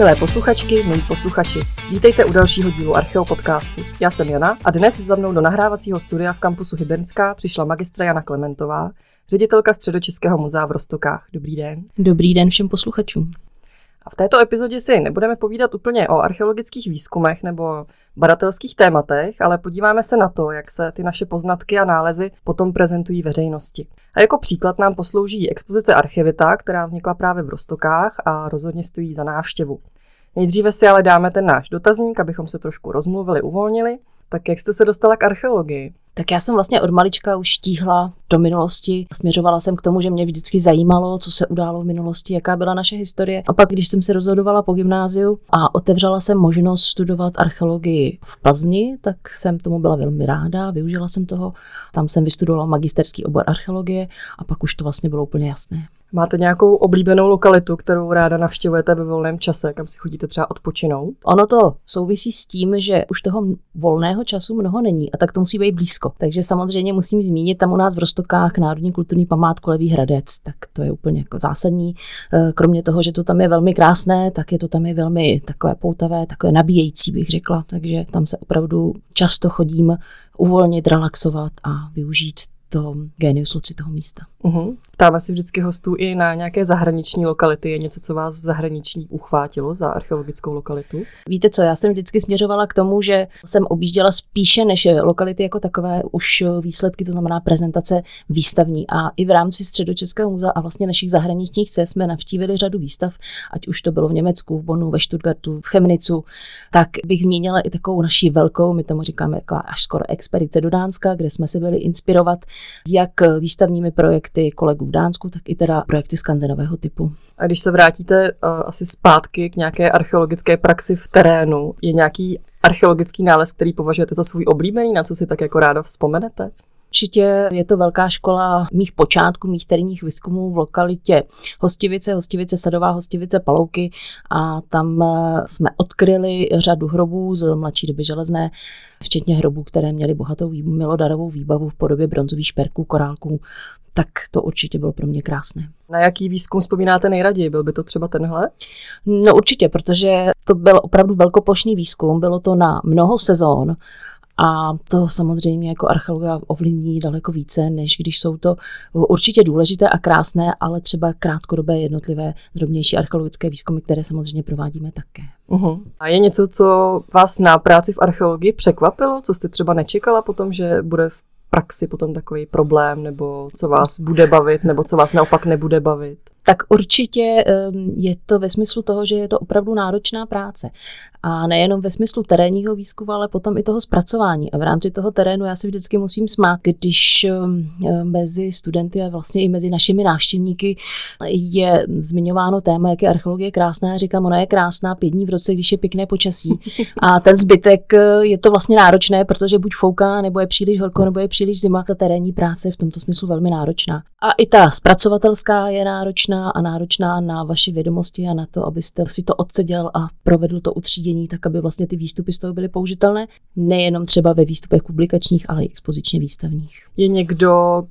Milé posluchačky, milí posluchači, vítejte u dalšího dílu Archeo podcastu. Já jsem Jana a dnes za mnou do nahrávacího studia v kampusu Hybernská přišla magistra Jana Klementová, ředitelka Středočeského muzea v Rostokách. Dobrý den. Dobrý den všem posluchačům. A v této epizodě si nebudeme povídat úplně o archeologických výzkumech nebo badatelských tématech, ale podíváme se na to, jak se ty naše poznatky a nálezy potom prezentují veřejnosti. A jako příklad nám poslouží expozice Archivita, která vznikla právě v Rostokách a rozhodně stojí za návštěvu. Nejdříve si ale dáme ten náš dotazník, abychom se trošku rozmluvili, uvolnili. Tak jak jste se dostala k archeologii? Tak já jsem vlastně od malička už tíhla do minulosti. Směřovala jsem k tomu, že mě vždycky zajímalo, co se událo v minulosti, jaká byla naše historie. A pak, když jsem se rozhodovala po gymnáziu a otevřela jsem možnost studovat archeologii v Plzni, tak jsem tomu byla velmi ráda, využila jsem toho. Tam jsem vystudovala magisterský obor archeologie a pak už to vlastně bylo úplně jasné. Máte nějakou oblíbenou lokalitu, kterou ráda navštěvujete ve volném čase, kam si chodíte třeba odpočinout? Ono to souvisí s tím, že už toho volného času mnoho není a tak to musí být blízko. Takže samozřejmě musím zmínit tam u nás v Rostokách Národní kulturní památku Levý Hradec, tak to je úplně jako zásadní. Eh, kromě toho, že to tam je velmi krásné, tak je to tam i velmi takové poutavé, takové nabíjející, bych řekla. Takže tam se opravdu často chodím uvolnit, relaxovat a využít to genius loci toho místa. Uh-huh. Ptáme si vždycky hostů i na nějaké zahraniční lokality. Je něco, co vás v zahraničí uchvátilo za archeologickou lokalitu? Víte co, já jsem vždycky směřovala k tomu, že jsem objížděla spíše než lokality jako takové už výsledky, to znamená prezentace výstavní. A i v rámci Středočeského muzea a vlastně našich zahraničních cest jsme navštívili řadu výstav, ať už to bylo v Německu, v Bonu, ve Stuttgartu, v Chemnicu, tak bych zmínila i takovou naší velkou, my tomu říkáme jako až skoro expedice do Dánska, kde jsme se byli inspirovat jak výstavními projekty kolegů v Dánsku, tak i teda projekty skanzenového typu. A když se vrátíte uh, asi zpátky k nějaké archeologické praxi v terénu, je nějaký archeologický nález, který považujete za svůj oblíbený, na co si tak jako ráda vzpomenete? Určitě je to velká škola mých počátků, mých terénních výzkumů v lokalitě Hostivice, Hostivice Sadová, Hostivice Palouky a tam eh, jsme odkryli řadu hrobů z mladší doby železné, včetně hrobů, které měly bohatou milodarovou výbavu v podobě bronzových šperků, korálků, tak to určitě bylo pro mě krásné. Na jaký výzkum vzpomínáte nejraději? Byl by to třeba tenhle? No určitě, protože to byl opravdu velkoplošný výzkum, bylo to na mnoho sezón a to samozřejmě jako archeologa ovlivní daleko více, než když jsou to určitě důležité a krásné, ale třeba krátkodobé jednotlivé drobnější archeologické výzkumy, které samozřejmě provádíme také. Uh-huh. A je něco, co vás na práci v archeologii překvapilo, co jste třeba nečekala potom, že bude v praxi potom takový problém, nebo co vás bude bavit, nebo co vás naopak nebude bavit? Tak určitě ehm, je to ve smyslu toho, že je to opravdu náročná práce. A nejenom ve smyslu terénního výzkumu, ale potom i toho zpracování. A v rámci toho terénu já si vždycky musím smát, když ehm, mezi studenty a vlastně i mezi našimi návštěvníky je zmiňováno téma, jak je archeologie krásná. Já říkám, ona je krásná pět dní v roce, když je pěkné počasí. A ten zbytek eh, je to vlastně náročné, protože buď fouká, nebo je příliš horko, nebo je příliš zima. Ta terénní práce je v tomto smyslu velmi náročná. A i ta zpracovatelská je náročná a náročná na vaše vědomosti a na to, abyste si to odseděl a provedl to utřídění tak, aby vlastně ty výstupy z toho byly použitelné. Nejenom třeba ve výstupech publikačních, ale i expozičně výstavních. Je někdo,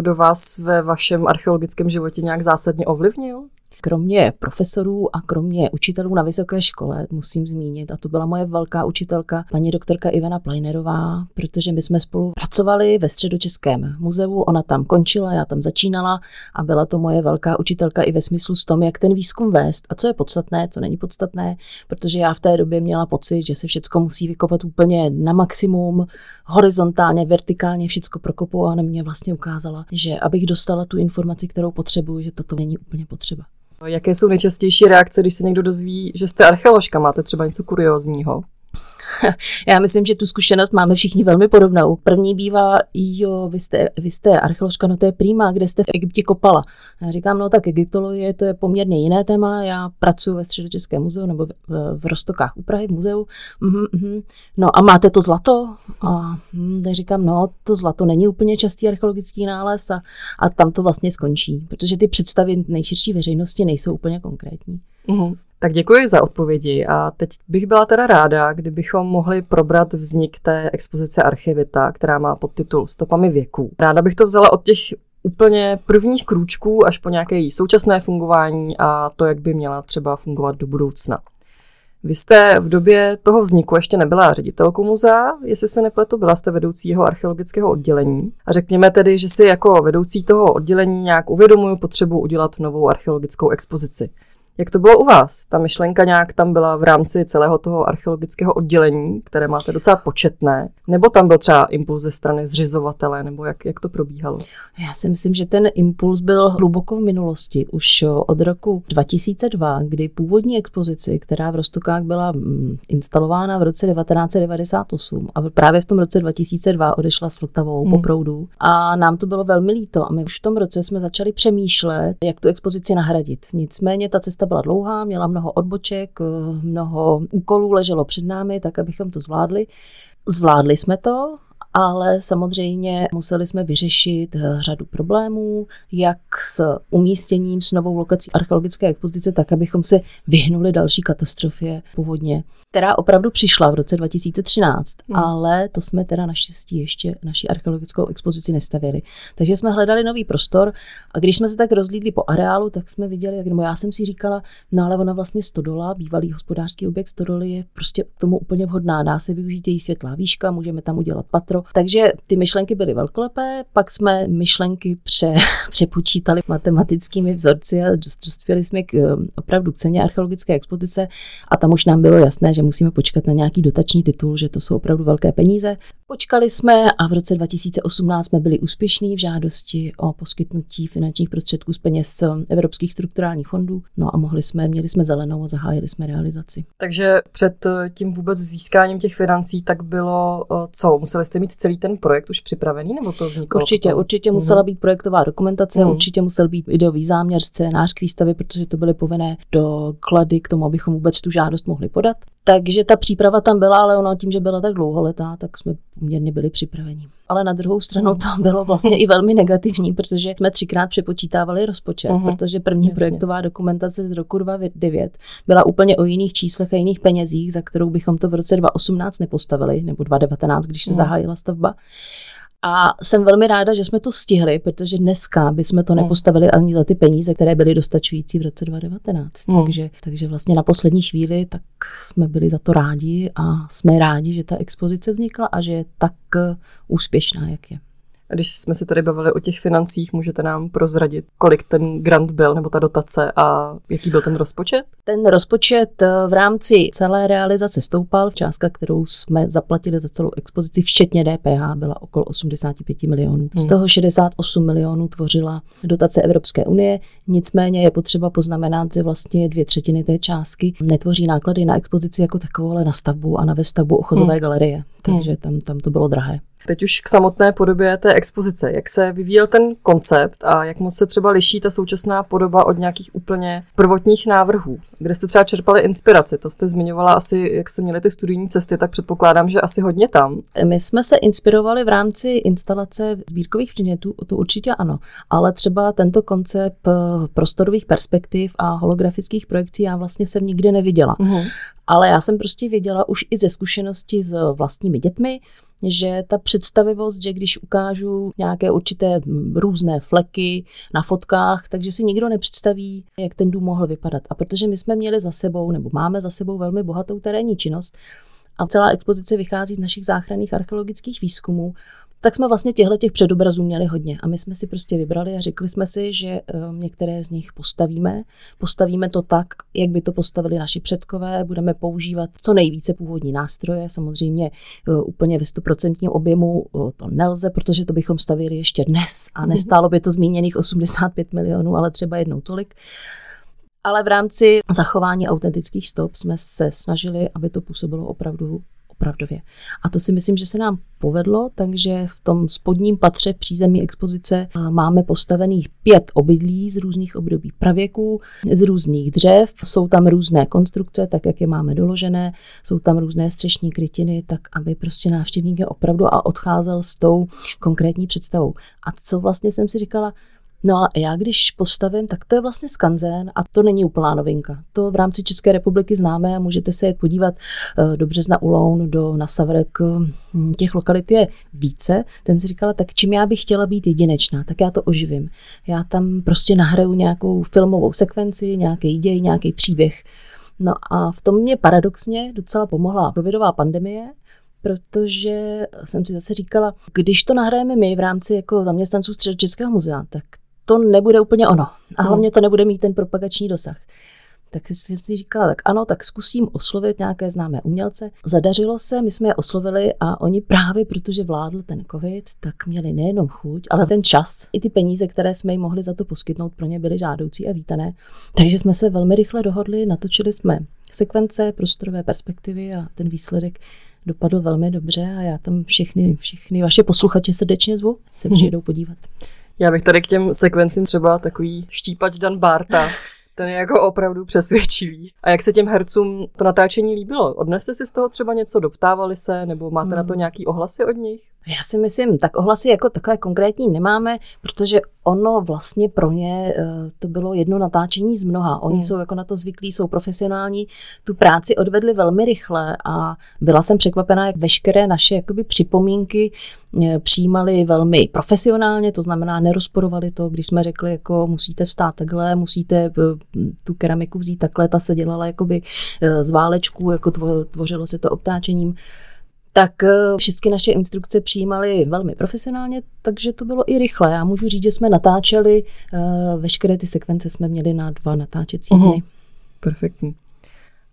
kdo vás ve vašem archeologickém životě nějak zásadně ovlivnil? Kromě profesorů a kromě učitelů na vysoké škole musím zmínit, a to byla moje velká učitelka, paní doktorka Ivana Plajnerová, protože my jsme spolu pracovali ve Středočeském muzeu, ona tam končila, já tam začínala a byla to moje velká učitelka i ve smyslu s tom, jak ten výzkum vést a co je podstatné, co není podstatné, protože já v té době měla pocit, že se všechno musí vykopat úplně na maximum, horizontálně, vertikálně všechno prokopu a ona mě vlastně ukázala, že abych dostala tu informaci, kterou potřebuji, že toto není úplně potřeba. Jaké jsou nejčastější reakce, když se někdo dozví, že jste archeoložka? Máte třeba něco kuriozního? Já myslím, že tu zkušenost máme všichni velmi podobnou. První bývá, jo, vy jste, vy jste archeoložka, no to je prýma, kde jste v Egyptě kopala. Já říkám, no tak egyptologie, to je poměrně jiné téma. Já pracuji ve Středočeském muzeu nebo v, v Rostokách u Prahy v muzeu. Mm-hmm, mm-hmm. No a máte to zlato? A hm, tak říkám, no to zlato není úplně častý archeologický nález a, a tam to vlastně skončí, protože ty představy nejširší veřejnosti nejsou úplně konkrétní. Mm-hmm. Tak děkuji za odpovědi a teď bych byla teda ráda, kdybychom mohli probrat vznik té expozice Archivita, která má podtitul Stopami věků. Ráda bych to vzala od těch úplně prvních krůčků až po nějaké její současné fungování a to, jak by měla třeba fungovat do budoucna. Vy jste v době toho vzniku ještě nebyla ředitelkou muzea, jestli se nepletu, byla jste vedoucí jeho archeologického oddělení. A řekněme tedy, že si jako vedoucí toho oddělení nějak uvědomuju potřebu udělat novou archeologickou expozici. Jak to bylo u vás? Ta myšlenka nějak tam byla v rámci celého toho archeologického oddělení, které máte docela početné, nebo tam byl třeba impuls ze strany zřizovatele, nebo jak, jak to probíhalo? Já si myslím, že ten impuls byl hluboko v minulosti, už od roku 2002, kdy původní expozici, která v Rostokách byla mm, instalována v roce 1998 a právě v tom roce 2002 odešla s Vltavou hmm. po proudu a nám to bylo velmi líto a my už v tom roce jsme začali přemýšlet, jak tu expozici nahradit. Nicméně ta cesta byla dlouhá, měla mnoho odboček, mnoho úkolů leželo před námi, tak abychom to zvládli. Zvládli jsme to, ale samozřejmě museli jsme vyřešit eh, řadu problémů, jak s umístěním, s novou lokací archeologické expozice, tak abychom se vyhnuli další katastrofě povodně která opravdu přišla v roce 2013, hmm. ale to jsme teda naštěstí ještě naší archeologickou expozici nestavili. Takže jsme hledali nový prostor a když jsme se tak rozlídli po areálu, tak jsme viděli, jak, nebo já jsem si říkala, no ale ona vlastně Stodola, bývalý hospodářský objekt Stodoly je prostě k tomu úplně vhodná, dá se využít její světlá výška, můžeme tam udělat patro. Takže ty myšlenky byly velkolepé, pak jsme myšlenky pře, přepočítali matematickými vzorci a dospěli jsme k, opravdu k ceně archeologické expozice a tam už nám bylo jasné, že musíme počkat na nějaký dotační titul, že to jsou opravdu velké peníze. Počkali jsme a v roce 2018 jsme byli úspěšní v žádosti o poskytnutí finančních prostředků z peněz evropských strukturálních fondů. No a mohli jsme, měli jsme zelenou a zahájili jsme realizaci. Takže před tím vůbec získáním těch financí tak bylo co? Museli jste mít celý ten projekt už připravený nebo to vzniklo? Určitě, potom? určitě mhm. musela být projektová dokumentace, mm. určitě musel být ideový záměr, scénář k výstavě, protože to byly povinné doklady k tomu, abychom vůbec tu žádost mohli podat. Takže ta příprava tam byla, ale ono tím, že byla tak dlouholetá, tak jsme poměrně byli připraveni. Ale na druhou stranu to bylo vlastně i velmi negativní, protože jsme třikrát přepočítávali rozpočet, uh-huh. protože první Jasně. projektová dokumentace z roku 2009 byla úplně o jiných číslech a jiných penězích, za kterou bychom to v roce 2018 nepostavili, nebo 2019, když se uh-huh. zahájila stavba. A jsem velmi ráda, že jsme to stihli, protože dneska bychom to hmm. nepostavili ani za ty peníze, které byly dostačující v roce 2019. Hmm. Takže, takže vlastně na poslední chvíli tak jsme byli za to rádi a jsme rádi, že ta expozice vznikla a že je tak úspěšná, jak je. A když jsme se tady bavili o těch financích, můžete nám prozradit, kolik ten grant byl nebo ta dotace a jaký byl ten rozpočet? Ten rozpočet eh, v rámci celé realizace stoupal. Částka, kterou jsme zaplatili za celou expozici, včetně DPH, byla okolo 85 milionů. Z hmm. toho 68 milionů tvořila dotace Evropské unie. Nicméně je potřeba poznamenat, že vlastně dvě třetiny té částky netvoří náklady na expozici jako takovou, ale na stavbu a na vestavbu ochotové hmm. galerie. Takže hmm. tam, tam to bylo drahé. Teď už k samotné podobě té expozice. Jak se vyvíjel ten koncept a jak moc se třeba liší ta současná podoba od nějakých úplně prvotních návrhů? Kde jste třeba čerpali inspiraci? To jste zmiňovala asi, jak jste měli ty studijní cesty, tak předpokládám, že asi hodně tam. My jsme se inspirovali v rámci instalace sbírkových předmětů, to určitě ano, ale třeba tento koncept prostorových perspektiv a holografických projekcí já vlastně jsem nikdy neviděla. Uh-huh. Ale já jsem prostě věděla už i ze zkušenosti s vlastními dětmi, že ta představivost, že když ukážu nějaké určité různé fleky na fotkách, takže si nikdo nepředstaví, jak ten dům mohl vypadat. A protože my jsme měli za sebou, nebo máme za sebou velmi bohatou terénní činnost, a celá expozice vychází z našich záchranných archeologických výzkumů, tak jsme vlastně těchto těch předobrazů měli hodně. A my jsme si prostě vybrali a řekli jsme si, že eh, některé z nich postavíme. Postavíme to tak, jak by to postavili naši předkové. Budeme používat co nejvíce původní nástroje. Samozřejmě eh, úplně ve stoprocentním objemu eh, to nelze, protože to bychom stavili ještě dnes a nestálo by to zmíněných 85 milionů, ale třeba jednou tolik ale v rámci zachování autentických stop jsme se snažili, aby to působilo opravdu opravdově. A to si myslím, že se nám povedlo, takže v tom spodním patře přízemí expozice máme postavených pět obydlí z různých období pravěků, z různých dřev, jsou tam různé konstrukce, tak jak je máme doložené, jsou tam různé střešní krytiny, tak aby prostě návštěvník je opravdu a odcházel s tou konkrétní představou. A co vlastně jsem si říkala, No a já když postavím, tak to je vlastně skanzen a to není úplná novinka. To v rámci České republiky známe a můžete se jet podívat eh, do Března Uloun, do Nasavrek. Hm, těch lokalit je více. Ten si říkala, tak čím já bych chtěla být jedinečná, tak já to oživím. Já tam prostě nahraju nějakou filmovou sekvenci, nějaký děj, nějaký příběh No a v tom mě paradoxně docela pomohla covidová pandemie, protože jsem si zase říkala, když to nahrajeme my v rámci jako zaměstnanců Středočeského muzea, tak to nebude úplně ono. A hlavně to nebude mít ten propagační dosah. Tak jsem si říkala, tak ano, tak zkusím oslovit nějaké známé umělce. Zadařilo se, my jsme je oslovili a oni právě, protože vládl ten covid, tak měli nejenom chuť, ale ten čas i ty peníze, které jsme jim mohli za to poskytnout, pro ně byly žádoucí a vítané. Takže jsme se velmi rychle dohodli, natočili jsme sekvence, prostorové perspektivy a ten výsledek dopadl velmi dobře a já tam všechny, všechny vaše posluchače srdečně zvu, se přijdou podívat. Já bych tady k těm sekvencím třeba takový štípač Dan Barta, ten je jako opravdu přesvědčivý. A jak se těm hercům to natáčení líbilo? Odnesli si z toho třeba něco, doptávali se, nebo máte hmm. na to hmm. nějaký ohlasy od nich? Já si myslím, tak ohlasy jako takové konkrétní nemáme, protože ono vlastně pro ně eh, to bylo jedno natáčení z mnoha. Oni hmm. jsou jako na to zvyklí, jsou profesionální, tu práci odvedli velmi rychle a byla jsem překvapená, jak veškeré naše jakoby připomínky eh, přijímali velmi profesionálně, to znamená nerozporovali to, když jsme řekli, jako musíte vstát takhle, musíte eh, tu keramiku vzít takhle, ta se dělala jakoby z válečků, jako tvořilo se to obtáčením tak eh, všechny naše instrukce přijímali velmi profesionálně, takže to bylo i rychle. Já můžu říct, že jsme natáčeli, eh, veškeré ty sekvence jsme měli na dva natáčecí dny. Uh-huh. Perfektní.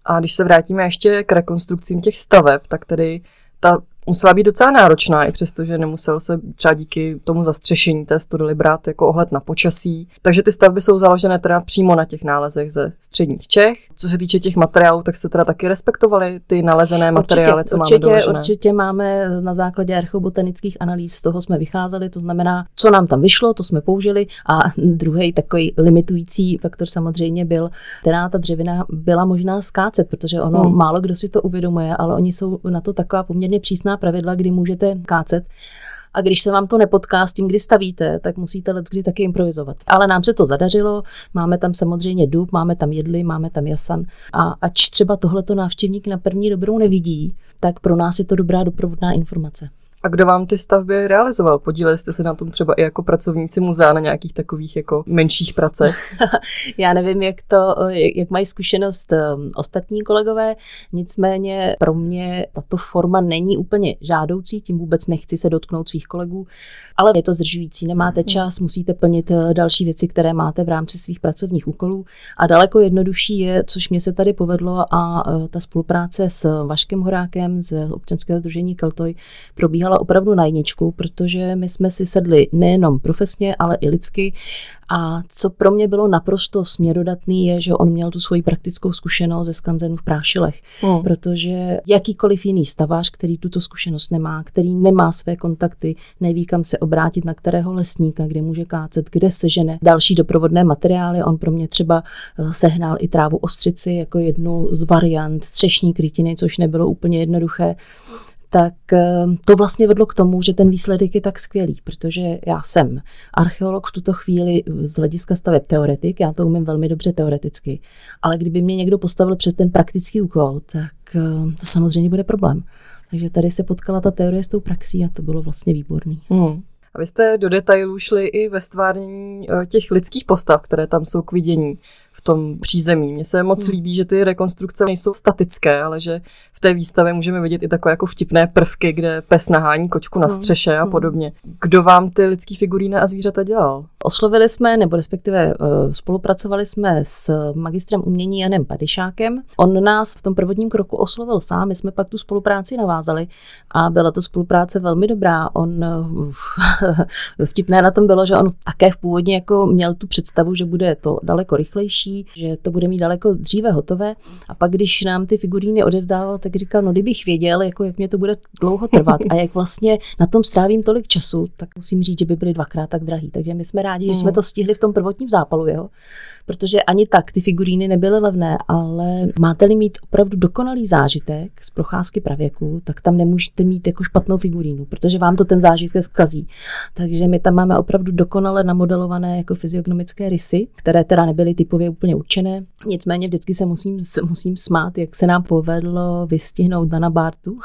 A když se vrátíme ještě k rekonstrukcím těch staveb, tak tedy ta musela být docela náročná, i přesto, že nemusel se třeba díky tomu zastřešení té studely brát jako ohled na počasí. Takže ty stavby jsou založené teda přímo na těch nálezech ze středních Čech. Co se týče těch materiálů, tak jste teda taky respektovali ty nalezené materiály, určitě, co určitě, máme doložené? Určitě máme na základě archeobotanických analýz, z toho jsme vycházeli, to znamená, co nám tam vyšlo, to jsme použili a druhý takový limitující faktor samozřejmě byl, která ta dřevina byla možná skácet, protože ono hmm. málo kdo si to uvědomuje, ale oni jsou na to taková poměrně přísná jasná pravidla, kdy můžete kácet. A když se vám to nepotká s tím, kdy stavíte, tak musíte let kdy taky improvizovat. Ale nám se to zadařilo, máme tam samozřejmě dub, máme tam jedli, máme tam jasan. A ač třeba tohleto návštěvník na první dobrou nevidí, tak pro nás je to dobrá doprovodná informace. A kdo vám ty stavby realizoval? Podíleli jste se na tom třeba i jako pracovníci muzea na nějakých takových jako menších pracech? Já nevím, jak to, jak mají zkušenost um, ostatní kolegové, nicméně pro mě tato forma není úplně žádoucí, tím vůbec nechci se dotknout svých kolegů, ale je to zdržující, nemáte hmm. čas, musíte plnit uh, další věci, které máte v rámci svých pracovních úkolů a daleko jednodušší je, což mě se tady povedlo a uh, ta spolupráce s Vaškem Horákem z občanského združení Keltoj probíhala dělala opravdu na jedničku, protože my jsme si sedli nejenom profesně, ale i lidsky. A co pro mě bylo naprosto směrodatný, je, že on měl tu svoji praktickou zkušenost ze skanzenů v Prášilech. Hmm. Protože jakýkoliv jiný stavář, který tuto zkušenost nemá, který nemá své kontakty, neví, kam se obrátit, na kterého lesníka, kde může kácet, kde sežene další doprovodné materiály. On pro mě třeba eh, sehnal i trávu ostřici jako jednu z variant střešní krytiny, což nebylo úplně jednoduché tak eh, to vlastně vedlo k tomu, že ten výsledek je tak skvělý, protože já jsem archeolog v tuto chvíli z hlediska staveb teoretik, já to umím velmi dobře teoreticky, ale kdyby mě někdo postavil před ten praktický úkol, tak eh, to samozřejmě bude problém. Takže tady se potkala ta teorie s tou praxí a to bylo vlastně výborný. Mm. A vy jste do detailů šli i ve stvárnění eh, těch lidských postav, které tam jsou k vidění v tom přízemí. Mně se moc hmm. líbí, že ty rekonstrukce nejsou statické, ale že té výstavě můžeme vidět i takové jako vtipné prvky, kde pes nahání kočku na hmm. střeše a hmm. podobně. Kdo vám ty lidský figuríny a zvířata dělal? Oslovili jsme, nebo respektive uh, spolupracovali jsme s magistrem umění Janem Padišákem. On nás v tom prvotním kroku oslovil sám, my jsme pak tu spolupráci navázali a byla to spolupráce velmi dobrá. On uh, vtipné na tom bylo, že on také v původně jako měl tu představu, že bude to daleko rychlejší, rychlejší, že to bude mít daleko dříve hotové. A pak, když nám ty figuríny odevzdával, tak říkal, no kdybych věděl, jako jak mě to bude dlouho trvat a jak vlastně na tom strávím tolik času, tak musím říct, že by byly dvakrát tak drahý. Takže my jsme rádi, že jsme hmm. to stihli v tom prvotním zápalu, jo protože ani tak ty figuríny nebyly levné, ale máte-li mít opravdu dokonalý zážitek z procházky pravěku, tak tam nemůžete mít jako špatnou figurínu, protože vám to ten zážitek zkazí. Takže my tam máme opravdu dokonale namodelované jako fyziognomické rysy, které teda nebyly typově úplně určené. Nicméně vždycky se musím, musím smát, jak se nám povedlo vystihnout Dana Bartu,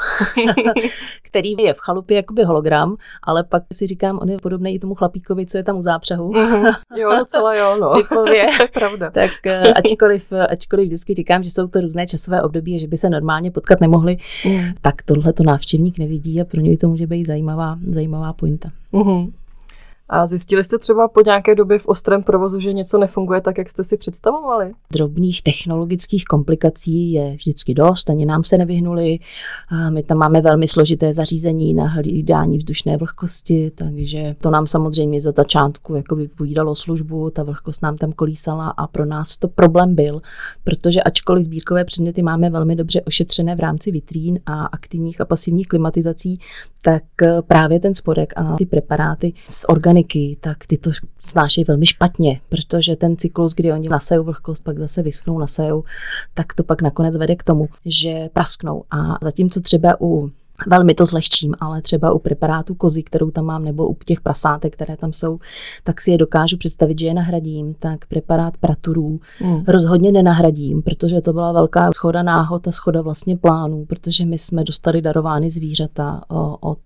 který je v chalupě jakoby hologram, ale pak si říkám, on je podobný i tomu chlapíkovi, co je tam u zápřehu. Mm-hmm. Jo, docela jo, no. Typově. to je pravda. Tak eh, ačkoliv, ačkoliv vždycky říkám, že jsou to různé časové období a že by se normálně potkat nemohli, mm. tak tohle to návštěvník nevidí a pro něj to může být zajímavá, zajímavá pointa. Mm-hmm. A zjistili jste třeba po nějaké době v ostrém provozu, že něco nefunguje tak, jak jste si představovali? Drobných technologických komplikací je vždycky dost, ani nám se nevyhnuli. My tam máme velmi složité zařízení na hlídání vzdušné vlhkosti, takže to nám samozřejmě za začátku jako vypovídalo službu, ta vlhkost nám tam kolísala a pro nás to problém byl, protože ačkoliv sbírkové předměty máme velmi dobře ošetřené v rámci vitrín a aktivních a pasivních klimatizací, tak právě ten spodek a ty preparáty z organi organiky, tak ty to snášejí velmi špatně, protože ten cyklus, kdy oni nasejou vlhkost, pak zase vyschnou, nasejou, tak to pak nakonec vede k tomu, že prasknou. A zatímco třeba u Velmi to zlehčím, ale třeba u preparátů kozy, kterou tam mám, nebo u těch prasátek, které tam jsou, tak si je dokážu představit, že je nahradím. Tak preparát praturů mm. rozhodně nenahradím, protože to byla velká schoda náhod a schoda vlastně plánů, protože my jsme dostali darovány zvířata od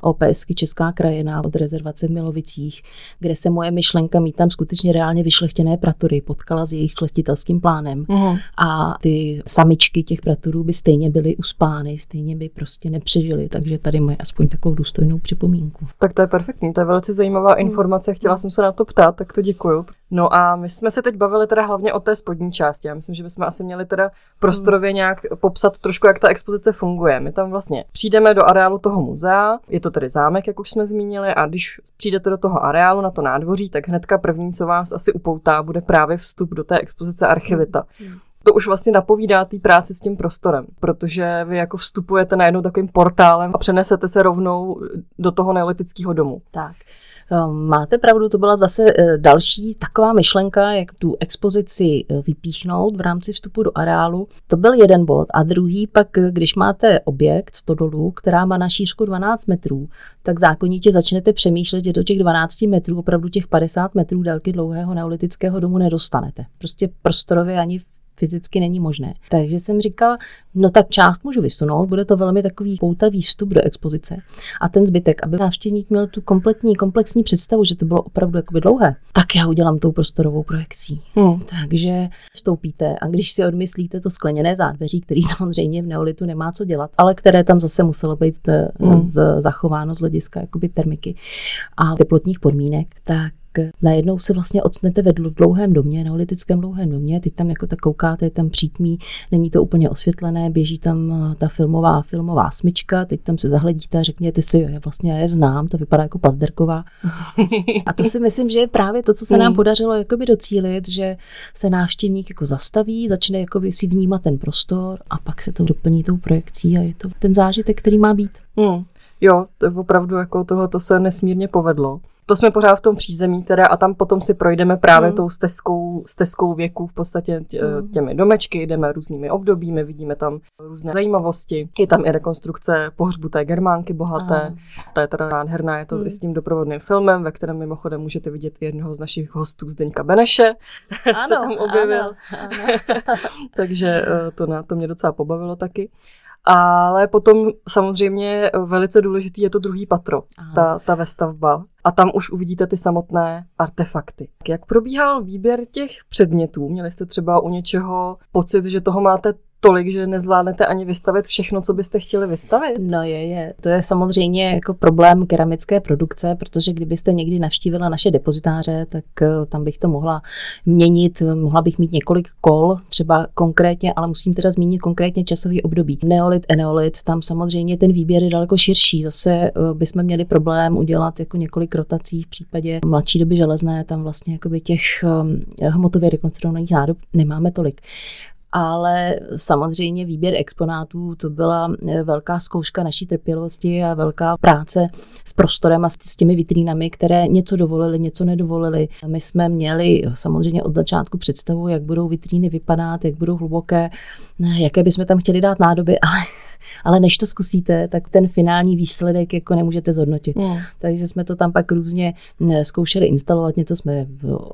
OPSky Česká krajina, od rezervace v Milovicích, kde se moje myšlenka mít tam skutečně reálně vyšlechtěné pratury potkala s jejich šlechtětelským plánem. Mm. A ty samičky těch praturů by stejně byly uspány, stejně by prostě nepři přežili, takže tady mají aspoň takovou důstojnou připomínku. Tak to je perfektní, to je velice zajímavá informace, chtěla jsem se na to ptát, tak to děkuju. No a my jsme se teď bavili teda hlavně o té spodní části. Já myslím, že bychom asi měli teda prostorově hmm. nějak popsat trošku, jak ta expozice funguje. My tam vlastně přijdeme do areálu toho muzea, je to tedy zámek, jak už jsme zmínili, a když přijdete do toho areálu na to nádvoří, tak hnedka první, co vás asi upoutá, bude právě vstup do té expozice archivita. Hmm to už vlastně napovídá té práci s tím prostorem, protože vy jako vstupujete najednou takovým portálem a přenesete se rovnou do toho neolitického domu. Tak. Ehm, máte pravdu, to byla zase eh, další taková myšlenka, jak tu expozici eh, vypíchnout v rámci vstupu do areálu. To byl jeden bod. A druhý pak, eh, když máte objekt stodolu, která má na šířku 12 metrů, tak zákonitě začnete přemýšlet, že do těch 12 metrů, opravdu těch 50 metrů délky dlouhého neolitického domu nedostanete. Prostě prostorově ani fyzicky není možné. Takže jsem říkala, no tak část můžu vysunout, bude to velmi takový poutavý vstup do expozice. A ten zbytek, aby návštěvník měl tu kompletní, komplexní představu, že to bylo opravdu jakoby dlouhé, tak já udělám tou prostorovou projekcí. Hmm. Takže vstoupíte a když si odmyslíte to skleněné zádveří, který samozřejmě v neolitu nemá co dělat, ale které tam zase muselo být eh, hmm. z, zachováno z hlediska jakoby termiky a teplotních podmínek, tak najednou se vlastně odstnete ve dlouhém domě, neolitickém dlouhém domě, teď tam jako tak koukáte, je tam přítmí, není to úplně osvětlené, běží tam eh, ta filmová filmová smyčka, teď tam se zahledíte a řekněte si, jo, já vlastně já je znám, to vypadá jako pazderková. A to si myslím, že je právě to, co se nám hmm. podařilo jakoby docílit, že se návštěvník jako zastaví, začne jakoby si vnímat ten prostor a pak se to doplní tou projekcí a je to ten zážitek, který má být. Hmm. Jo, to opravdu jako tohle se nesmírně povedlo. To jsme pořád v tom přízemí teda a tam potom si projdeme právě mm. tou stezkou, stezkou věků, v podstatě tě, mm. těmi domečky, jdeme různými obdobími, vidíme tam různé zajímavosti. Je tam i rekonstrukce pohřbu té germánky bohaté, mm. ta je teda nádherná, je to mm. i s tím doprovodným filmem, ve kterém mimochodem můžete vidět jednoho z našich hostů Zdeňka Beneše, ano, se tam objevil. Ano, ano. Takže eh, to, na, to mě docela pobavilo taky. Ale potom samozřejmě velice důležitý je to druhý patro, ta, ta vestavba. A tam už uvidíte ty samotné artefakty. Jak probíhal výběr těch předmětů? Měli jste třeba u něčeho pocit, že toho máte tolik, že nezvládnete ani vystavit všechno, co byste chtěli vystavit? No je, je. To je samozřejmě jako problém keramické produkce, protože kdybyste někdy navštívila naše depozitáře, tak eh, tam bych to mohla měnit, mohla bych mít několik kol, třeba konkrétně, ale musím teda zmínit konkrétně časový období. Neolit, eneolit, tam samozřejmě ten výběr je daleko širší. Zase eh, bychom měli problém udělat jako několik rotací v případě mladší doby železné, tam vlastně těch eh, hmotově rekonstruovaných nádob nemáme tolik ale samozřejmě výběr exponátů, to byla eh, velká zkouška naší trpělivosti a velká práce s prostorem a s těmi vitrínami, které něco dovolili, něco nedovolili. My jsme měli samozřejmě od začátku představu, jak budou vitríny vypadat, jak budou hluboké, jaké bychom tam chtěli dát nádoby, ale ale než to zkusíte, tak ten finální výsledek jako nemůžete zhodnotit. Mm. Takže jsme to tam pak různě zkoušeli instalovat, něco jsme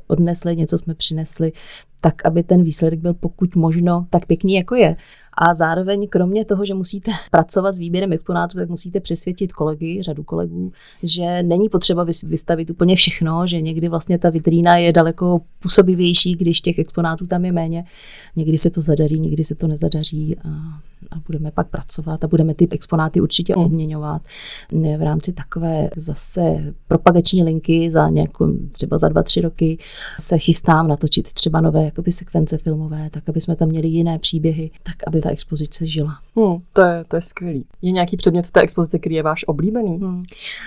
odnesli, něco jsme přinesli, tak aby ten výsledek byl pokud možno tak pěkný, jako je. A zároveň kromě toho, že musíte pracovat s výběrem exponátů, tak musíte přesvědčit kolegy, řadu kolegů, že není potřeba vystavit úplně všechno, že někdy vlastně ta vitrína je daleko působivější, když těch exponátů tam je méně. Někdy se to zadaří, někdy se to nezadaří a, a budeme pak pracovat a budeme ty exponáty určitě hmm. obměňovat. V rámci takové zase propagační linky za nějakou, třeba za dva, tři roky se chystám natočit třeba nové jakoby sekvence filmové, tak aby jsme tam měli jiné příběhy, tak aby ta expozice žila. Hmm, to, je, to je skvělý. Je nějaký předmět v té expozici, který je váš oblíbený? Hmm.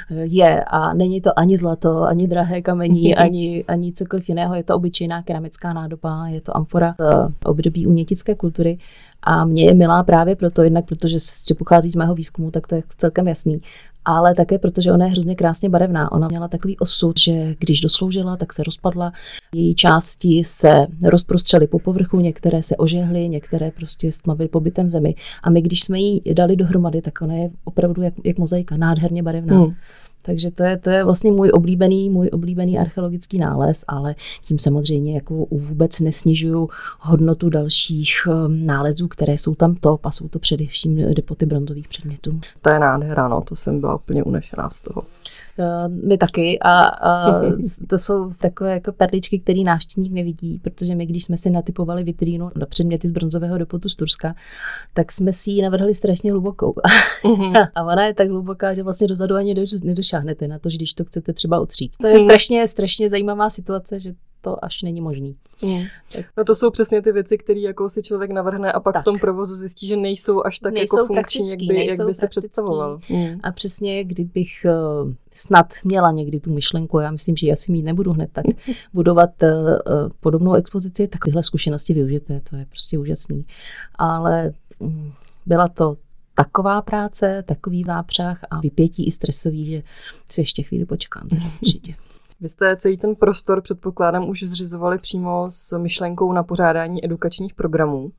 Je a není to ani zlato, ani drahé kamení, ani, ani cokoliv jiného. Je to obyčejná keramická nádoba, je to amfora z období umětické kultury a mě je milá právě proto, jednak protože že pochází z mého výzkumu, tak to je celkem jasný ale také protože ona je hrozně krásně barevná. Ona měla takový osud, že když dosloužila, tak se rozpadla. Její části se rozprostřely po povrchu, některé se ožehly, některé prostě stmavily pobytem zemi. A my, když jsme ji dali dohromady, tak ona je opravdu jak, jak mozaika, nádherně barevná. Hmm. Takže to je, to je vlastně můj oblíbený, můj oblíbený archeologický nález, ale tím samozřejmě jako vůbec nesnižuju hodnotu dalších um, nálezů, které jsou tam top a jsou to především depoty bronzových předmětů. To je nádhera, no, to jsem byla úplně unešená z toho. Uh, my taky a, a to jsou takové jako perličky, které návštěvník nevidí, protože my, když jsme si natypovali vitrínu na předměty z bronzového dopotu z Turska, tak jsme si ji navrhli strašně hlubokou. Uh-huh. a ona je tak hluboká, že vlastně dozadu ani nedošáhnete na to, že když to chcete třeba otřít. To je strašně, strašně zajímavá situace, že to až není možný. Mm. Tak. No to jsou přesně ty věci, které jako si člověk navrhne a pak tak. v tom provozu zjistí, že nejsou až tak nejsou jako funkční, jak by, jak by se představoval. Mm. A přesně, kdybych uh, snad měla někdy tu myšlenku, já myslím, že já si mít nebudu hned tak budovat uh, podobnou expozici, tak tyhle zkušenosti využijte, to je prostě úžasný. Ale um, byla to taková práce, takový vápřah a vypětí i stresový, že si ještě chvíli počkám, teda určitě. Vy jste celý ten prostor, předpokládám, už zřizovali přímo s myšlenkou na pořádání edukačních programů.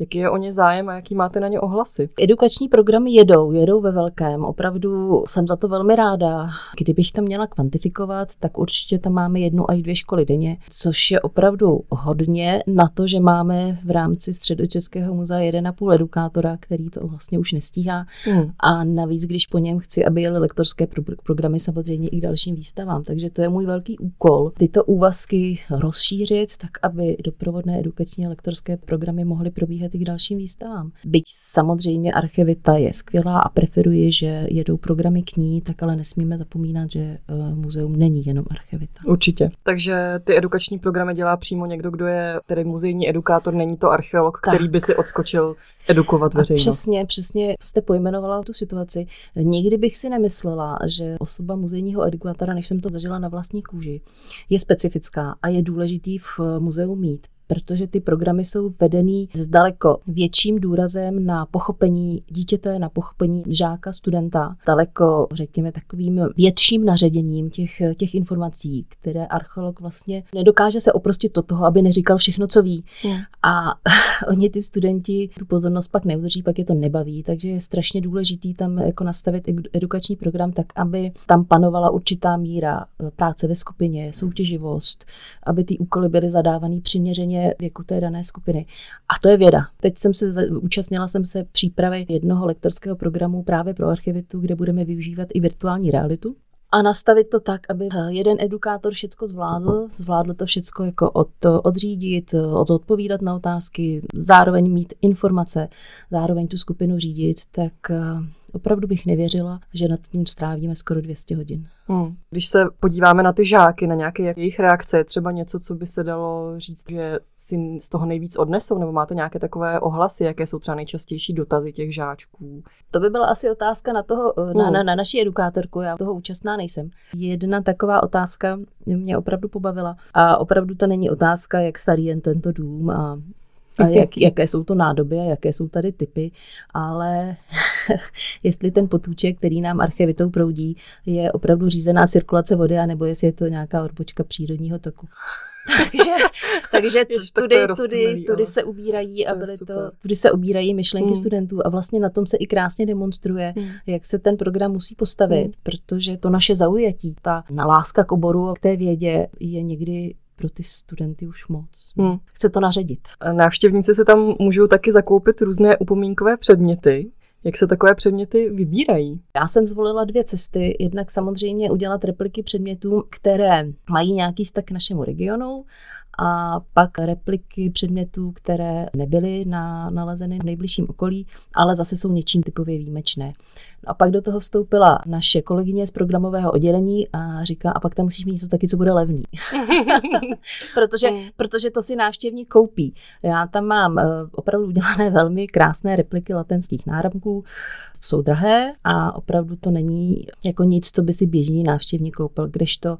Jaký je o ně zájem a jaký máte na ně ohlasy? Edukační programy jedou, jedou ve velkém. Opravdu jsem za to velmi ráda. Kdybych tam měla kvantifikovat, tak určitě tam máme jednu až dvě školy denně, což je opravdu hodně na to, že máme v rámci Středočeského muzea jeden a půl edukátora, který to vlastně už nestíhá. Hmm. A navíc, když po něm chci, aby jeli lektorské pro- programy samozřejmě i k dalším výstavám. Takže to je můj velký úkol. Tyto úvazky rozšířit, tak aby doprovodné edukační a lektorské programy mohly probíhat i k dalším výstavám. Byť samozřejmě archivita je skvělá a preferuji, že jedou programy k ní, tak ale nesmíme zapomínat, že eh, muzeum není jenom archivita. Určitě. Takže ty edukační programy dělá přímo někdo, kdo je tedy muzejní edukátor, není to archeolog, tak. který by si odskočil edukovat veřejnost. A přesně, přesně jste pojmenovala tu situaci. Nikdy bych si nemyslela, že osoba muzejního edukátora, než jsem to zažila na vlastní kůži, je specifická a je důležitý v muzeu mít protože ty programy jsou vedený s daleko větším důrazem na pochopení dítěte, na pochopení žáka, studenta, daleko, řekněme, takovým větším naředěním těch, těch informací, které archeolog vlastně nedokáže se oprostit od toho, aby neříkal všechno, co ví. Hmm. A oni ty studenti tu pozornost pak neudrží, pak je to nebaví, takže je strašně důležitý tam jako nastavit edukační program tak, aby tam panovala určitá míra e, práce ve skupině, soutěživost, aby ty úkoly byly zadávané přiměřeně ohledně věku té dané skupiny. A to je věda. Teď jsem se účastnila jsem se přípravy jednoho lektorského programu právě pro archivitu, kde budeme využívat i virtuální realitu a nastavit to tak, aby jeden edukátor všecko zvládl, zvládl to všecko jako od, odřídit, odpovídat na otázky, zároveň mít informace, zároveň tu skupinu řídit, tak opravdu bych nevěřila, že nad tím strávíme skoro 200 hodin. Hmm. Když se podíváme na ty žáky, na nějaké jejich reakce, je třeba něco, co by se dalo říct, že si z toho nejvíc odnesou, nebo máte nějaké takové ohlasy, jaké jsou třeba nejčastější dotazy těch žáčků? To by byla asi otázka na, toho, na, hmm. na, na naší edukátorku, já toho účastná nejsem. Jedna taková otázka mě opravdu pobavila a opravdu to není otázka, jak starý je tento dům a a jak, jaké jsou to nádoby a jaké jsou tady typy, ale jestli ten potůček, který nám archivitou proudí, je opravdu řízená cirkulace vody, anebo jestli je to nějaká odbočka přírodního toku. takže takže tudy, tudy, tudy se ubírají a byly to, tudy se ubírají myšlenky hmm. studentů a vlastně na tom se i krásně demonstruje, hmm. jak se ten program musí postavit, hmm. protože to naše zaujatí, ta láska k oboru a k té vědě je někdy pro ty studenty už moc. Hmm. Chce to naředit. Návštěvníci se tam můžou taky zakoupit různé upomínkové předměty. Jak se takové předměty vybírají? Já jsem zvolila dvě cesty. Jednak samozřejmě udělat repliky předmětů, které mají nějaký vztah k našemu regionu a pak repliky předmětů, které nebyly na, nalezeny v nejbližším okolí, ale zase jsou něčím typově výjimečné. A pak do toho vstoupila naše kolegyně z programového oddělení a říká, a pak tam musíš mít něco taky, co bude levný. protože, hmm. protože to si návštěvník koupí. Já tam mám uh, opravdu udělané velmi krásné repliky latenských náramků, jsou drahé a opravdu to není jako nic, co by si běžný návštěvník koupil, kdežto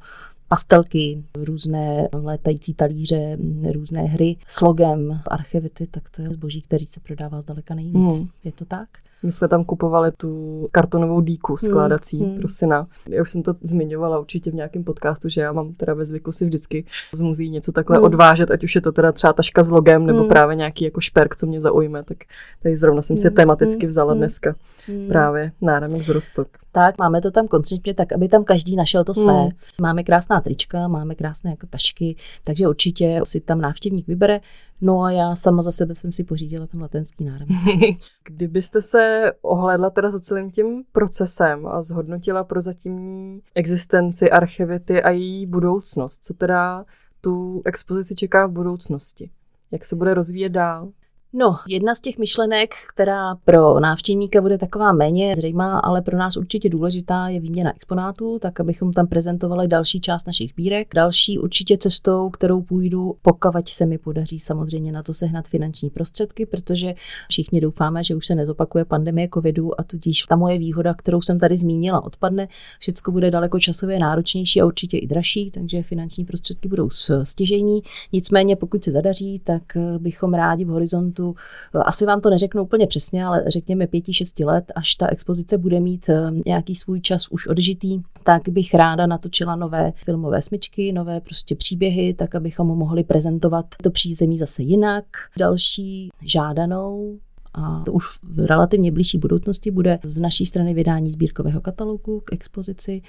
pastelky, různé létající talíře, různé hry s logem, archivity, tak to je zboží, který se prodává zdaleka nejvíc. Hmm. Je to tak? My jsme tam kupovali tu kartonovou díku hmm, skládací hmm. pro syna. Já už jsem to zmiňovala určitě v nějakém podcastu, že já mám teda ve zvyku si vždycky z muzeí něco takhle hmm. odvážet, ať už je to teda třeba taška s logem, nebo hmm. právě nějaký jako šperk, co mě zaujme, tak tady zrovna jsem si hmm. tematicky hmm. vzala hmm. dneska hmm. právě náramek z rostok. Tak, máme to tam koncepčně tak, aby tam každý našel to své. Hmm. Máme krásná trička, máme krásné jako tašky, takže určitě si tam návštěvník vybere. No a já sama za sebe jsem si pořídila ten latenský náram. Kdybyste se ohlédla teda za celým tím procesem a zhodnotila prozatímní existenci archivity a její budoucnost, co teda tu expozici čeká v budoucnosti? Jak se bude rozvíjet dál? No, jedna z těch myšlenek, která pro návštěvníka bude taková méně zřejmá, ale pro nás určitě důležitá, je výměna exponátů, tak abychom tam prezentovali další část našich sbírek. Další určitě cestou, kterou půjdu, pokud se mi podaří samozřejmě na to sehnat finanční prostředky, protože všichni doufáme, že už se nezopakuje pandemie covidu a tudíž ta moje výhoda, kterou jsem tady zmínila, odpadne. Všechno bude daleko časově náročnější a určitě i dražší, takže finanční prostředky budou stěžení. Nicméně, pokud se zadaří, tak bychom rádi v horizontu horizontu, eh, asi vám to neřeknu úplně přesně, ale řekněme pěti, šesti let, až ta expozice bude mít eh, nějaký svůj čas už odžitý, tak bych ráda natočila nové filmové smyčky, nové prostě příběhy, tak abychom mohli prezentovat to přízemí zase jinak. Další žádanou a to už v relativně blížší budoucnosti bude z naší strany vydání sbírkového katalogu k expozici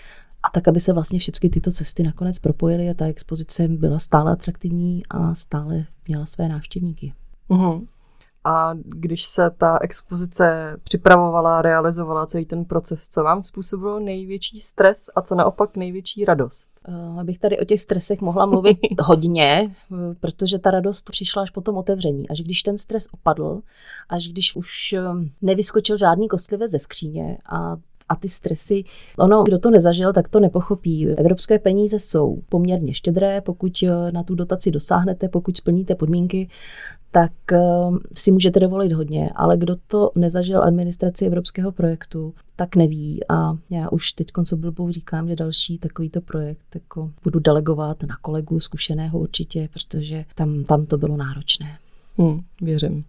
a tak, aby se vlastně všechny tyto cesty nakonec propojily a ta expozice byla stále atraktivní a stále měla své návštěvníky. Uhum. A když se ta expozice připravovala, realizovala celý ten proces, co vám způsobilo největší stres a co naopak největší radost? Uh, abych tady o těch stresech mohla mluvit hodně, protože ta radost přišla až po tom otevření. Až když ten stres opadl, až když už eh, nevyskočil žádný kostlivec ze skříně a a ty stresy, ono, kdo to nezažil, tak to nepochopí. Evropské peníze jsou poměrně štědré, pokud eh, na tu dotaci dosáhnete, pokud splníte podmínky, tak uh, si můžete dovolit hodně, ale kdo to nezažil administraci evropského projektu, tak neví a já už teď co blbou říkám, že další takovýto projekt jako budu delegovat na kolegu zkušeného určitě, protože tam, tam to bylo náročné. Hmm, věřím.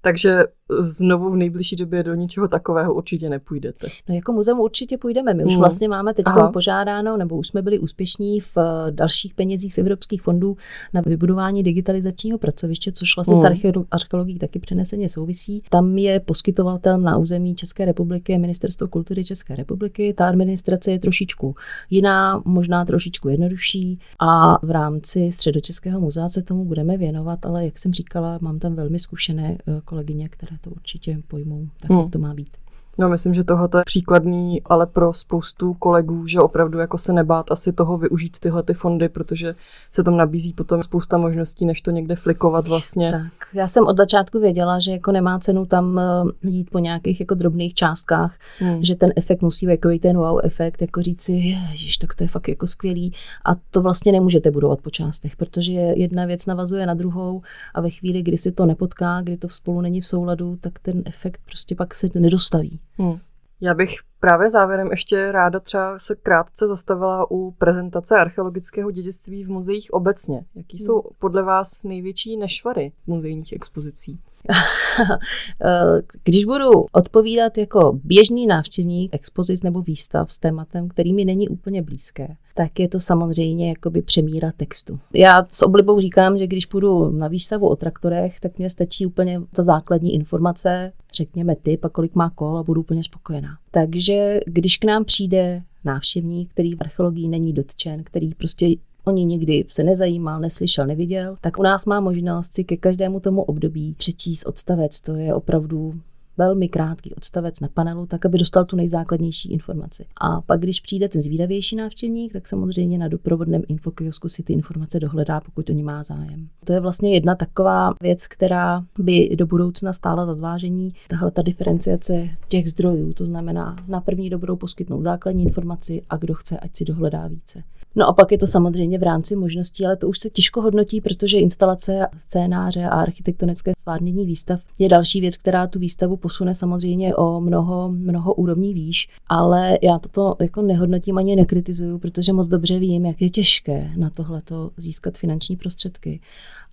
Takže znovu v nejbližší době do ničeho takového určitě nepůjdete. No jako muzeum určitě půjdeme. My už mm. vlastně máme teď požádáno, nebo už jsme byli úspěšní v eh, dalších penězích z evropských fondů na vybudování digitalizačního pracoviště, což vlastně mm. s archeologií taky přeneseně souvisí. Tam je poskytovatel na území České republiky Ministerstvo kultury České republiky. Ta administrace je trošičku jiná, možná trošičku jednodušší a v rámci Středočeského muzea se tomu budeme věnovat, ale jak jsem říkala, mám tam velmi zkušené eh, kolegyně, které to určitě pojmou, tak hmm. jak to má být. No, myslím, že tohle je příkladný, ale pro spoustu kolegů, že opravdu jako se nebát asi toho využít tyhle ty fondy, protože se tam nabízí potom spousta možností, než to někde flikovat vlastně. Tak, já jsem od začátku věděla, že jako nemá cenu tam eh, jít po nějakých jako drobných částkách, hmm. že ten efekt musí být jako ten wow efekt, jako říct si, ježiš, tak to je fakt jako skvělý a to vlastně nemůžete budovat po částech, protože jedna věc navazuje na druhou a ve chvíli, kdy si to nepotká, kdy to spolu není v souladu, tak ten efekt prostě pak se nedostaví. Hmm. Já bych právě závěrem ještě ráda třeba se krátce zastavila u prezentace archeologického dědictví v muzeích obecně. Jaký hmm. jsou podle vás největší nešvary muzejních expozicí? Když budu odpovídat jako běžný návštěvník expozic nebo výstav s tématem, který mi není úplně blízké, tak je to samozřejmě jakoby přemíra textu. Já s oblibou říkám, že když půjdu na výstavu o traktorech, tak mě stačí úplně za základní informace, řekněme typ a kolik má kol a budu úplně spokojená. Takže když k nám přijde návštěvník, který v archeologii není dotčen, který prostě oni nikdy se nezajímal, neslyšel, neviděl, tak u nás má možnost si ke každému tomu období přečíst odstavec. To je opravdu velmi krátký odstavec na panelu, tak aby dostal tu nejzákladnější informaci. A pak, když přijde ten zvídavější návštěvník, tak samozřejmě na doprovodném infokiosku si ty informace dohledá, pokud o ní má zájem. To je vlastně jedna taková věc, která by do budoucna stála za zvážení. Tahle ta diferenciace těch zdrojů, to znamená na první dobrou poskytnout základní informaci a kdo chce, ať si dohledá více. No a pak je to samozřejmě v rámci možností, ale to už se těžko hodnotí, protože instalace, scénáře a architektonické stvárnění výstav je další věc, která tu výstavu posune samozřejmě o mnoho, mnoho úrovní výš, ale já toto jako nehodnotím ani nekritizuju, protože moc dobře vím, jak je těžké na tohleto získat finanční prostředky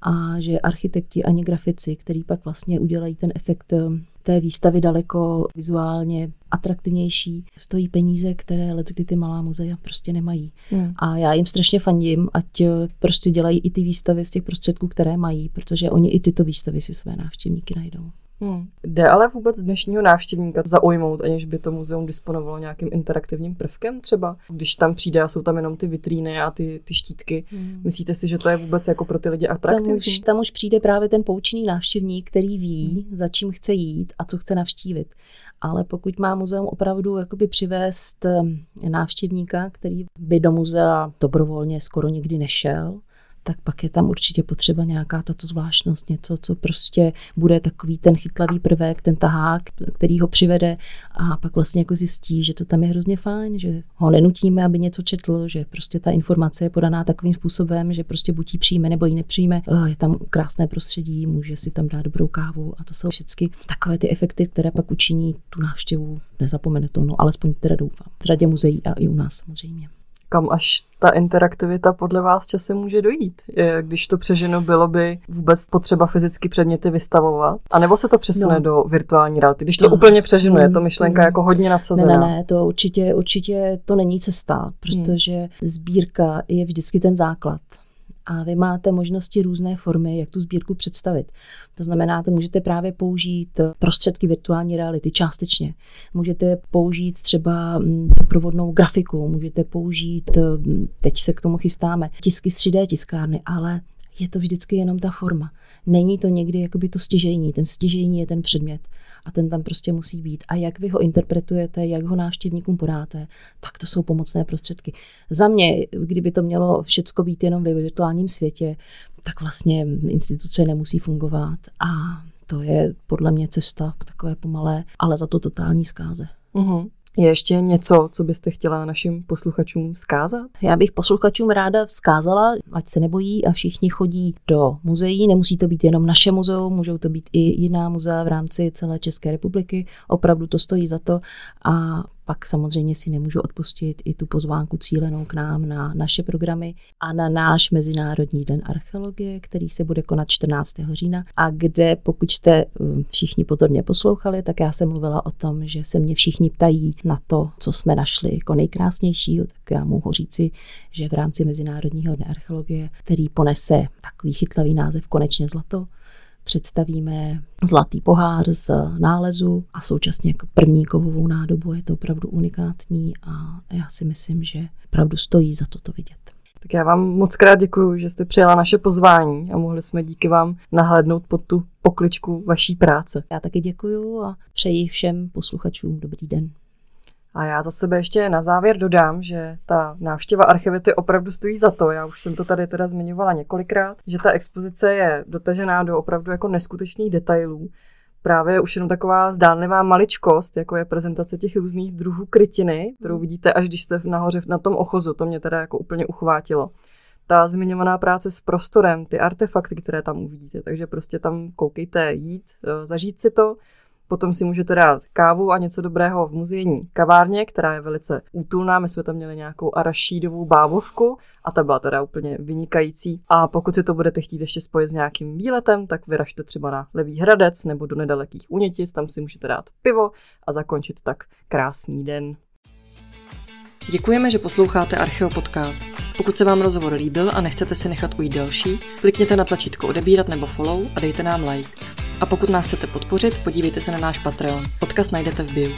a že architekti ani grafici, který pak vlastně udělají ten efekt eh, té výstavy daleko vizuálně atraktivnější, stojí peníze, které kdy ty malá muzea prostě nemají. Hmm. A já jim strašně fandím, ať eh, prostě dělají i ty výstavy z těch prostředků, které mají, protože oni i tyto výstavy si své návštěvníky najdou. Hmm. Jde ale vůbec dnešního návštěvníka zaujmout, aniž by to muzeum disponovalo nějakým interaktivním prvkem třeba? Když tam přijde a jsou tam jenom ty vitríny a ty, ty štítky, hmm. myslíte si, že to je vůbec jako pro ty lidi atraktivní? Tam už, tam už přijde právě ten poučný návštěvník, který ví, hmm. za čím chce jít a co chce navštívit. Ale pokud má muzeum opravdu jakoby přivést eh, návštěvníka, který by do muzea dobrovolně skoro nikdy nešel, tak pak je tam určitě potřeba nějaká tato zvláštnost, něco, co prostě bude takový ten chytlavý prvek, ten tahák, který ho přivede a pak vlastně jako zjistí, že to tam je hrozně fajn, že ho nenutíme, aby něco četl, že prostě ta informace je podaná takovým způsobem, že prostě buď ji přijme nebo ji nepřijme. Je tam krásné prostředí, může si tam dát dobrou kávu a to jsou všechny takové ty efekty, které pak učiní tu návštěvu nezapomenutelnou, alespoň teda doufám. V řadě muzeí a i u nás samozřejmě kam až ta interaktivita podle vás časem může dojít? Když to přeženo, bylo by vůbec potřeba fyzicky předměty vystavovat? A nebo se to přesune no. do virtuální reality? Když to no. úplně přeženo, je to mm, myšlenka mm. jako hodně nadsazená. Ne, ne, ne, to určitě, určitě to není cesta, protože hmm. sbírka je vždycky ten základ a vy máte možnosti různé formy, jak tu sbírku představit. To znamená, že můžete právě použít prostředky virtuální reality částečně. Můžete použít třeba mm, provodnou grafiku, můžete použít, mm, teď se k tomu chystáme, tisky z 3D tiskárny, ale je to vždycky jenom ta forma. Není to někdy jakoby to stěžení, ten stěžení je ten předmět a ten tam prostě musí být. A jak vy ho interpretujete, jak ho návštěvníkům podáte, tak to jsou pomocné prostředky. Za mě, kdyby to mělo všecko být jenom ve virtuálním světě, tak vlastně instituce nemusí fungovat a to je podle mě cesta k takové pomalé, ale za to totální zkáze. Uh-huh. Je ještě něco, co byste chtěla našim posluchačům vzkázat? Já bych posluchačům ráda vzkázala, ať se nebojí a všichni chodí do muzeí. Nemusí to být jenom naše muzeum, můžou to být i jiná muzea v rámci celé České republiky. Opravdu to stojí za to a pak samozřejmě si nemůžu odpustit i tu pozvánku cílenou k nám na naše programy a na náš Mezinárodní den archeologie, který se bude konat 14. října a kde, pokud jste um, všichni pozorně poslouchali, tak já jsem mluvila o tom, že se mě všichni ptají na to, co jsme našli jako nejkrásnějšího, tak já mohu říci, že v rámci Mezinárodního dne archeologie, který ponese takový chytlavý název Konečně zlato, představíme zlatý pohár z nálezu a současně jako první kovovou nádobu. Je to opravdu unikátní a já si myslím, že opravdu stojí za to to vidět. Tak já vám moc krát děkuji, že jste přijala naše pozvání a mohli jsme díky vám nahlédnout pod tu pokličku vaší práce. Já taky děkuji a přeji všem posluchačům dobrý den. A já za sebe ještě na závěr dodám, že ta návštěva archivity opravdu stojí za to. Já už jsem to tady teda zmiňovala několikrát, že ta expozice je dotažená do opravdu jako neskutečných detailů. Právě už jenom taková zdánlivá maličkost, jako je prezentace těch různých druhů krytiny, kterou vidíte, až když jste nahoře na tom ochozu. To mě teda jako úplně uchvátilo ta zmiňovaná práce s prostorem, ty artefakty, které tam uvidíte. Takže prostě tam koukejte jít, eh, zažít si to. Potom si můžete dát kávu a něco dobrého v muzejní kavárně, která je velice útulná. My jsme tam měli nějakou arašídovou bábovku a ta byla teda úplně vynikající. A pokud si to budete chtít ještě spojit s nějakým výletem, tak vyražte třeba na Levý Hradec nebo do nedalekých Unětic, tam si můžete dát pivo a zakončit tak krásný den. Děkujeme, že posloucháte Archeo podcast. Pokud se vám rozhovor líbil a nechcete si nechat ujít další, klikněte na tlačítko odebírat nebo follow a dejte nám like. A pokud nás chcete podpořit, podívejte se na náš Patreon. Odkaz najdete v bio.